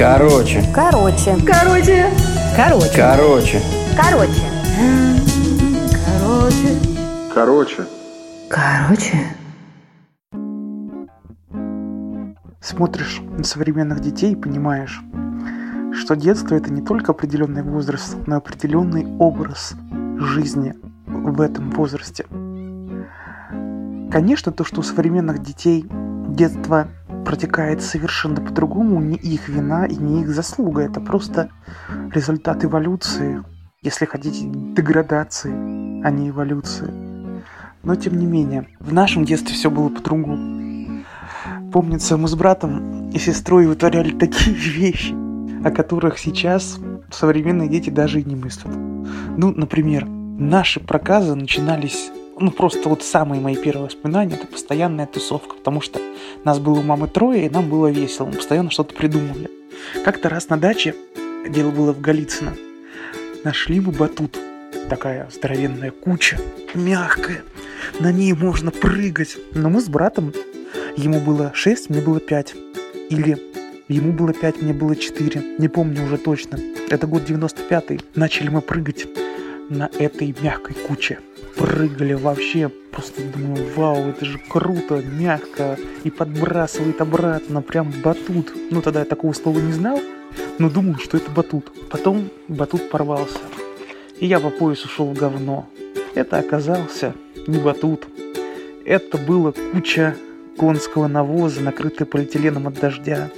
Короче. Короче. Короче. Короче. Короче. Короче. Короче. Короче. Короче. Смотришь на современных детей и понимаешь, что детство это не только определенный возраст, но и определенный образ жизни в этом возрасте. Конечно, то, что у современных детей детство протекает совершенно по-другому, не их вина и не их заслуга. Это просто результат эволюции, если хотите, деградации, а не эволюции. Но тем не менее, в нашем детстве все было по-другому. Помнится, мы с братом и сестрой вытворяли такие вещи, о которых сейчас современные дети даже и не мыслят. Ну, например, наши проказы начинались ну, просто вот самые мои первые воспоминания, это постоянная тусовка, потому что нас было у мамы трое, и нам было весело, мы постоянно что-то придумывали. Как-то раз на даче, дело было в Голицыно, нашли мы батут. Такая здоровенная куча, мягкая, на ней можно прыгать. Но мы с братом, ему было 6, мне было 5. Или ему было 5, мне было 4, не помню уже точно. Это год 95-й. Начали мы прыгать на этой мягкой куче. Прыгали вообще, просто думаю, вау, это же круто, мягко, и подбрасывает обратно, прям батут. Ну, тогда я такого слова не знал, но думал, что это батут. Потом батут порвался, и я по пояс ушел в говно. Это оказался не батут. Это была куча конского навоза, накрытая полиэтиленом от дождя.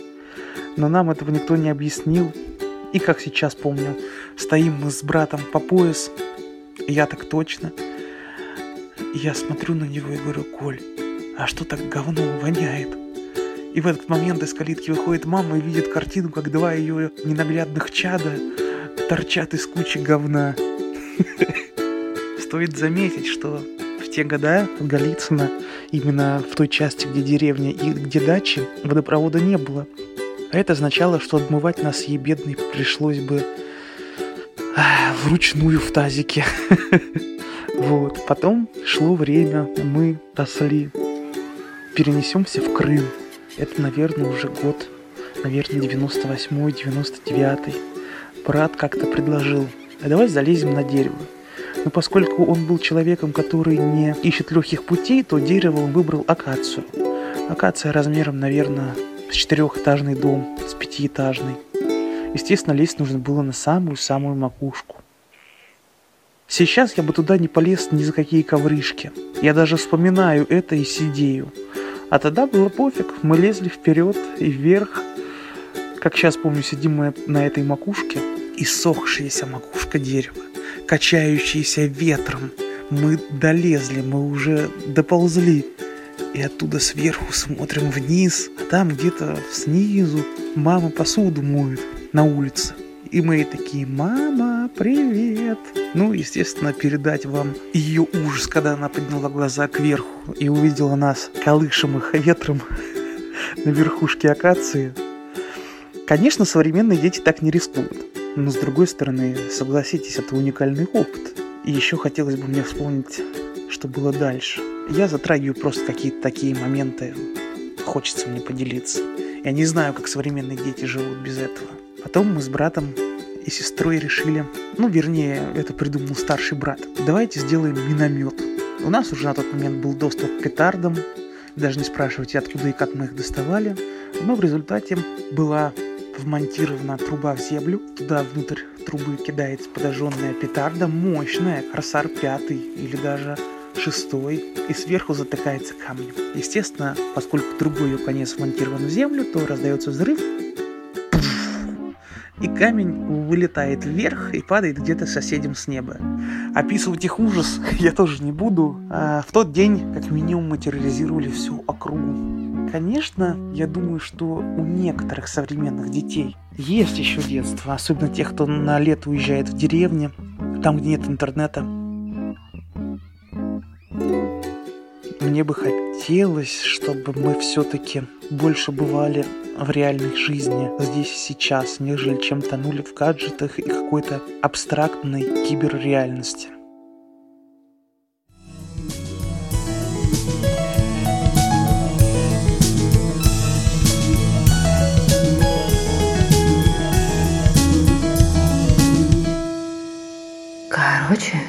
Но нам этого никто не объяснил, и как сейчас помню, стоим мы с братом по пояс, я так точно. Я смотрю на него и говорю, Коль, а что так говно воняет? И в этот момент из калитки выходит мама и видит картину, как два ее ненаглядных чада торчат из кучи говна. Стоит заметить, что в те года в Голицыно, именно в той части, где деревня и где дачи, водопровода не было. А это означало, что отмывать нас ей бедной пришлось бы вручную в тазике. Вот. Потом шло время, мы росли. Перенесемся в Крым. Это, наверное, уже год, наверное, 98-й, 99-й. Брат как-то предложил, а давай залезем на дерево. Но поскольку он был человеком, который не ищет легких путей, то дерево он выбрал акацию. Акация размером, наверное, с четырехэтажный дом, с пятиэтажный. Естественно, лезть нужно было на самую-самую макушку. Сейчас я бы туда не полез ни за какие ковришки. Я даже вспоминаю это и сидею. А тогда было пофиг, мы лезли вперед и вверх. Как сейчас помню, сидим мы на этой макушке, и сохшаяся макушка дерева, качающаяся ветром. Мы долезли, мы уже доползли. И оттуда сверху смотрим вниз, а там где-то снизу мама посуду моет на улице. И мы такие, мама, привет. Ну, естественно, передать вам ее ужас, когда она подняла глаза кверху и увидела нас колышемых ветром на верхушке акации. Конечно, современные дети так не рискуют. Но с другой стороны, согласитесь, это уникальный опыт. И еще хотелось бы мне вспомнить, что было дальше. Я затрагиваю просто какие-то такие моменты. Хочется мне поделиться. Я не знаю, как современные дети живут без этого. Потом мы с братом и сестрой решили, ну, вернее, это придумал старший брат, давайте сделаем миномет. У нас уже на тот момент был доступ к петардам, даже не спрашивайте, откуда и как мы их доставали, но в результате была вмонтирована труба в землю, туда внутрь трубы кидается подожженная петарда, мощная, красар пятый или даже шестой, и сверху затыкается камнем. Естественно, поскольку другой ее конец вмонтирован в землю, то раздается взрыв, и камень вылетает вверх и падает где-то соседям с неба. Описывать их ужас я тоже не буду. А в тот день, как минимум, мы всю округу. Конечно, я думаю, что у некоторых современных детей есть еще детство, особенно тех, кто на лето уезжает в деревне, там, где нет интернета. мне бы хотелось, чтобы мы все-таки больше бывали в реальной жизни, здесь и сейчас, нежели чем тонули в гаджетах и какой-то абстрактной киберреальности. Короче,